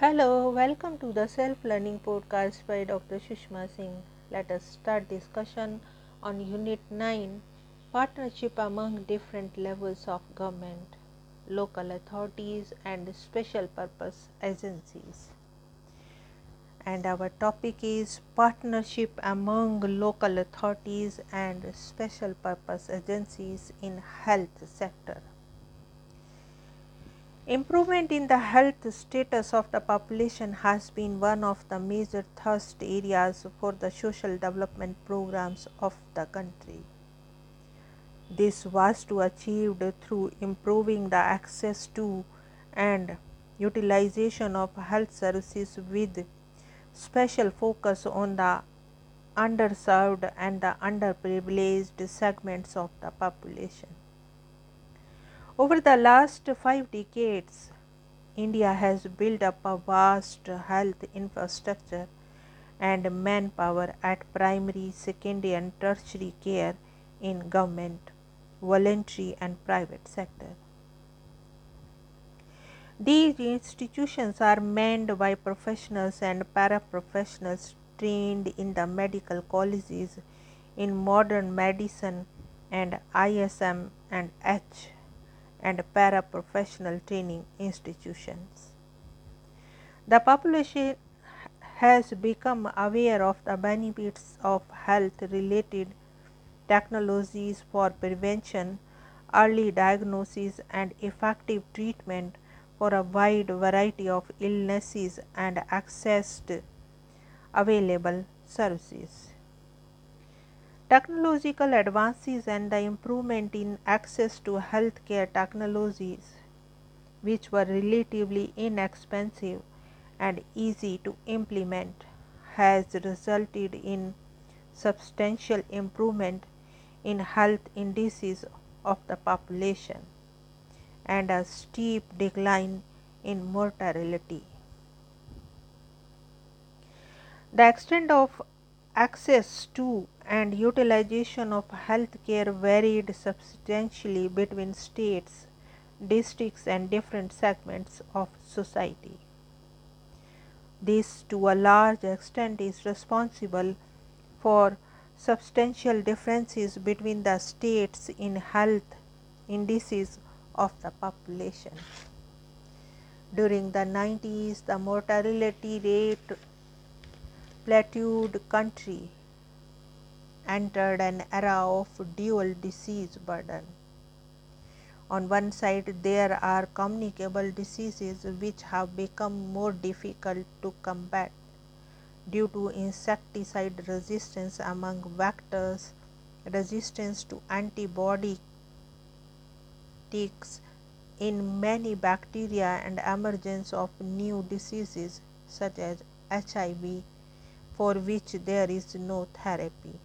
Hello, welcome to the self learning podcast by Dr. Sushma Singh. Let us start discussion on Unit 9 Partnership among different levels of government, local authorities, and special purpose agencies. And our topic is Partnership among local authorities and special purpose agencies in health sector. Improvement in the health status of the population has been one of the major thrust areas for the social development programs of the country. This was to achieved through improving the access to and utilization of health services with special focus on the underserved and the underprivileged segments of the population. Over the last five decades, India has built up a vast health infrastructure and manpower at primary, secondary, and tertiary care in government, voluntary, and private sector. These institutions are manned by professionals and paraprofessionals trained in the medical colleges in modern medicine and ISM and H and paraprofessional training institutions. The population has become aware of the benefits of health related technologies for prevention, early diagnosis, and effective treatment for a wide variety of illnesses and accessed available services. Technological advances and the improvement in access to healthcare technologies, which were relatively inexpensive and easy to implement, has resulted in substantial improvement in health indices of the population and a steep decline in mortality. The extent of access to and utilization of healthcare varied substantially between states, districts, and different segments of society. This, to a large extent, is responsible for substantial differences between the states in health indices of the population. During the 90s, the mortality rate plateaued country entered an era of dual disease burden. On one side, there are communicable diseases which have become more difficult to combat due to insecticide resistance among vectors, resistance to antibiotics in many bacteria, and emergence of new diseases such as HIV, for which there is no therapy.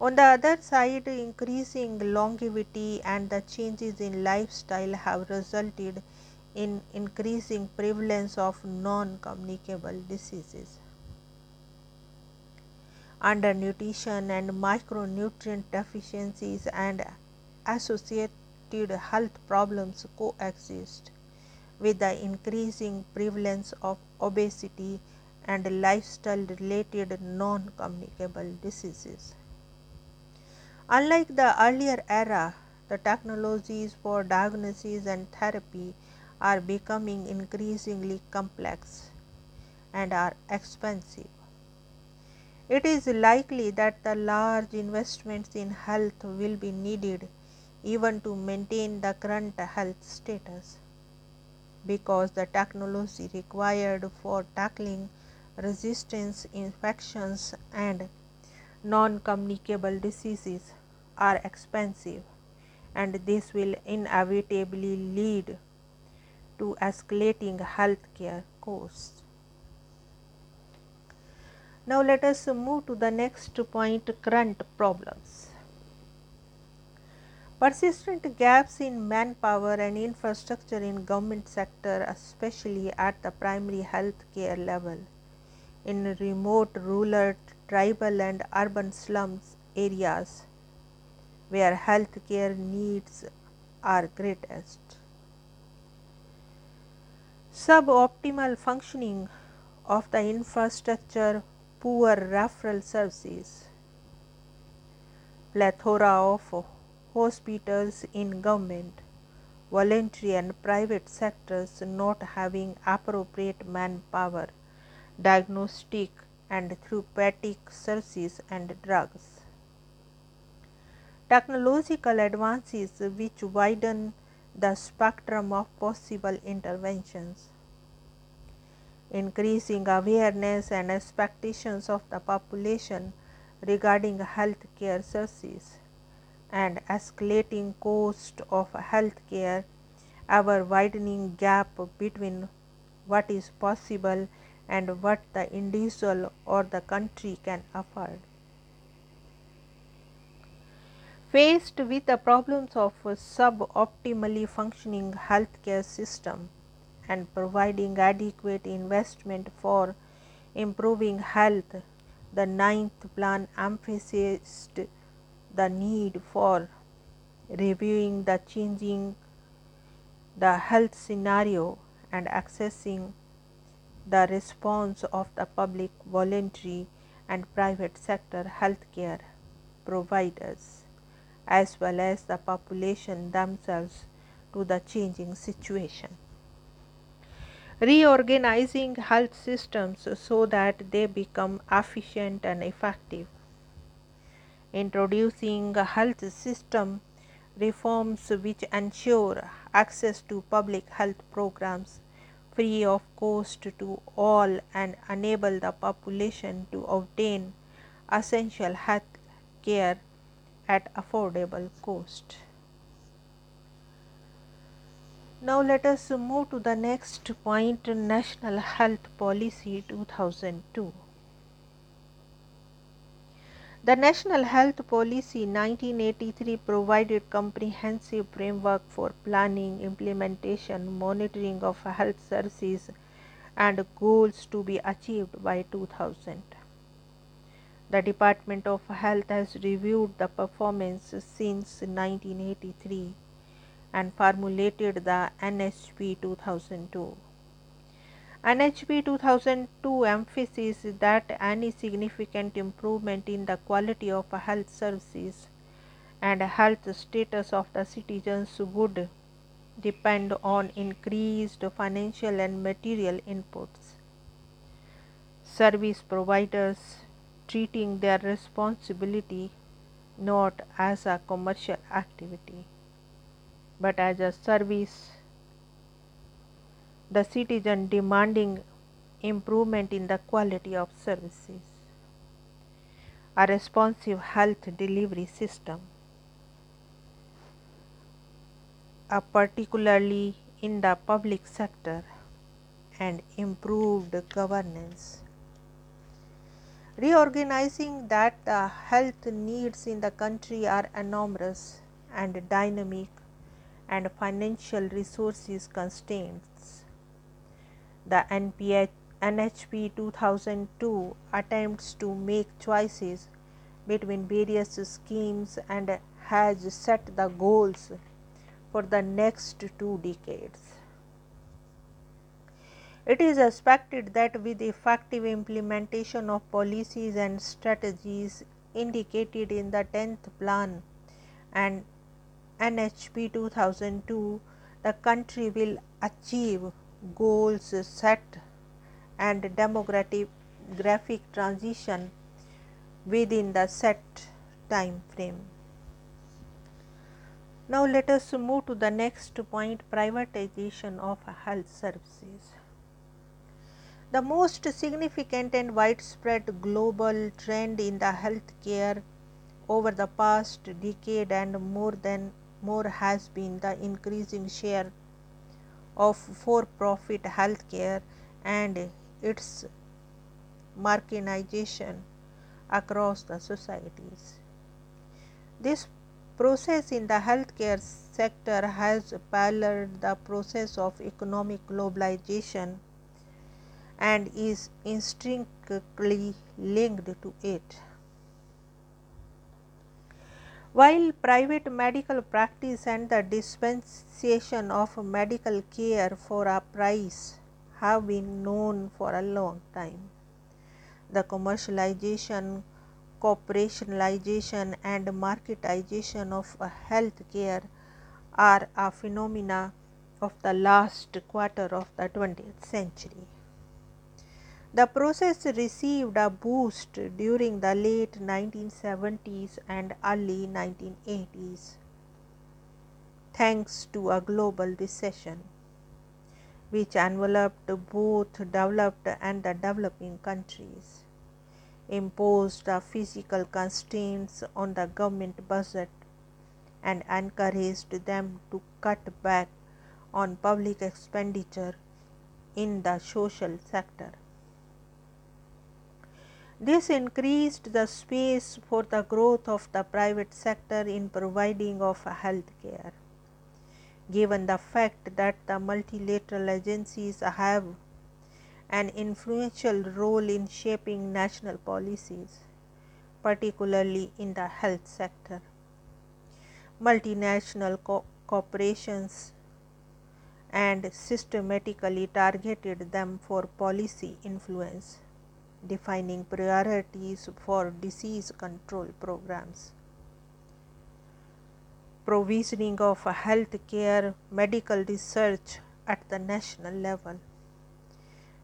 On the other side, increasing longevity and the changes in lifestyle have resulted in increasing prevalence of non-communicable diseases. Undernutrition and micronutrient deficiencies and associated health problems coexist with the increasing prevalence of obesity and lifestyle related non-communicable diseases. Unlike the earlier era, the technologies for diagnosis and therapy are becoming increasingly complex and are expensive. It is likely that the large investments in health will be needed even to maintain the current health status because the technology required for tackling resistance infections and non communicable diseases are expensive and this will inevitably lead to escalating healthcare costs. Now, let us move to the next point current problems. Persistent gaps in manpower and infrastructure in government sector especially at the primary health care level in remote rural tribal and urban slums areas where healthcare needs are greatest. suboptimal functioning of the infrastructure, poor referral services, plethora of hospitals in government, voluntary and private sectors not having appropriate manpower, diagnostic and therapeutic services and drugs. Technological advances which widen the spectrum of possible interventions. Increasing awareness and expectations of the population regarding health care services and escalating cost of health care, ever widening gap between what is possible and what the individual or the country can afford. Faced with the problems of a suboptimally functioning healthcare system and providing adequate investment for improving health, the ninth plan emphasized the need for reviewing the changing the health scenario and accessing the response of the public, voluntary and private sector healthcare providers as well as the population themselves to the changing situation. Reorganizing health systems so that they become efficient and effective. Introducing health system reforms which ensure access to public health programs free of cost to all and enable the population to obtain essential health care at affordable cost. Now let us move to the next point National Health Policy 2002. The National Health Policy 1983 provided comprehensive framework for planning, implementation, monitoring of health services and goals to be achieved by 2000. The Department of Health has reviewed the performance since 1983 and formulated the NHP 2002. NHP 2002 emphasizes that any significant improvement in the quality of health services and health status of the citizens would depend on increased financial and material inputs. Service providers treating their responsibility not as a commercial activity but as a service the citizen demanding improvement in the quality of services. A responsive health delivery system. A particularly in the public sector and improved governance. Reorganizing that the health needs in the country are enormous and dynamic and financial resources constraints. The NPH, NHP 2002 attempts to make choices between various schemes and has set the goals for the next two decades. It is expected that with effective implementation of policies and strategies indicated in the 10th plan and NHP 2002, the country will achieve goals set and demographic transition within the set time frame. Now, let us move to the next point privatization of health services. The most significant and widespread global trend in the healthcare over the past decade and more than more has been the increasing share of for profit healthcare and its marketization across the societies. This process in the healthcare sector has paralleled the process of economic globalization and is intrinsically linked to it. While private medical practice and the dispensation of medical care for a price have been known for a long time. The commercialization, corporationalization, and marketization of health care are a phenomena of the last quarter of the 20th century. The process received a boost during the late 1970s and early 1980s thanks to a global recession which enveloped both developed and the developing countries, imposed physical constraints on the government budget, and encouraged them to cut back on public expenditure in the social sector. This increased the space for the growth of the private sector in providing of health care. Given the fact that the multilateral agencies have an influential role in shaping national policies, particularly in the health sector. Multinational co corporations and systematically targeted them for policy influence defining priorities for disease control programs, provisioning of health care medical research at the national level.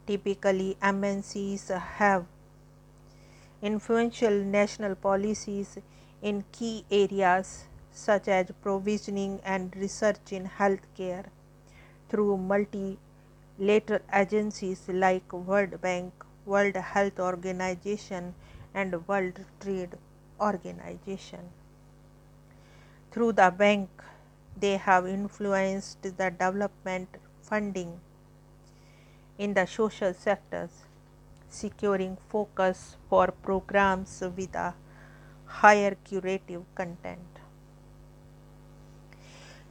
Typically, MNCs have influential national policies in key areas such as provisioning and research in healthcare through multilateral agencies like World Bank, World Health Organization and World Trade Organization. Through the bank, they have influenced the development funding in the social sectors, securing focus for programs with a higher curative content.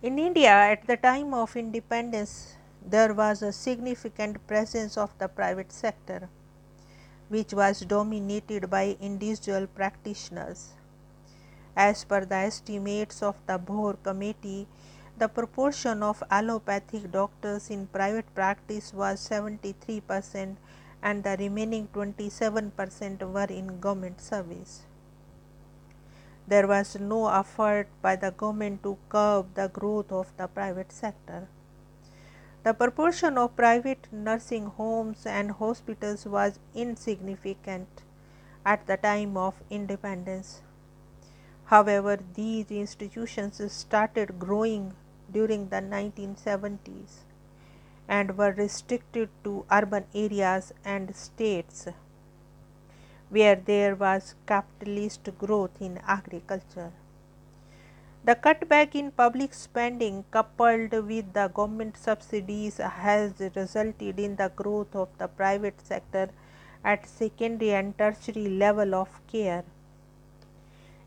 In India, at the time of independence, there was a significant presence of the private sector which was dominated by individual practitioners. As per the estimates of the Bhore Committee, the proportion of allopathic doctors in private practice was 73 percent and the remaining 27 percent were in government service. There was no effort by the government to curb the growth of the private sector. The proportion of private nursing homes and hospitals was insignificant at the time of independence. However, these institutions started growing during the 1970s and were restricted to urban areas and states where there was capitalist growth in agriculture. The cutback in public spending coupled with the government subsidies has resulted in the growth of the private sector at secondary and tertiary level of care.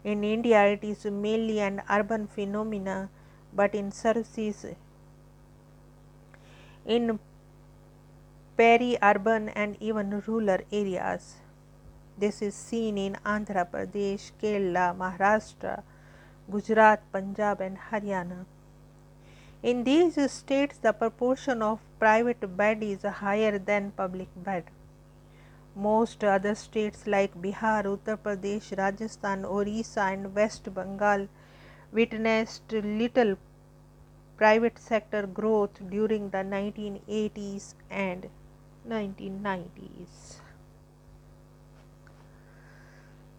In India, it is mainly an urban phenomena, but in services in peri-urban and even rural areas. This is seen in Andhra Pradesh, Kerala, Maharashtra, Gujarat, Punjab, and Haryana. In these states, the proportion of private bed is higher than public bed. Most other states like Bihar, Uttar Pradesh, Rajasthan, Orissa, and West Bengal witnessed little private sector growth during the 1980s and 1990s.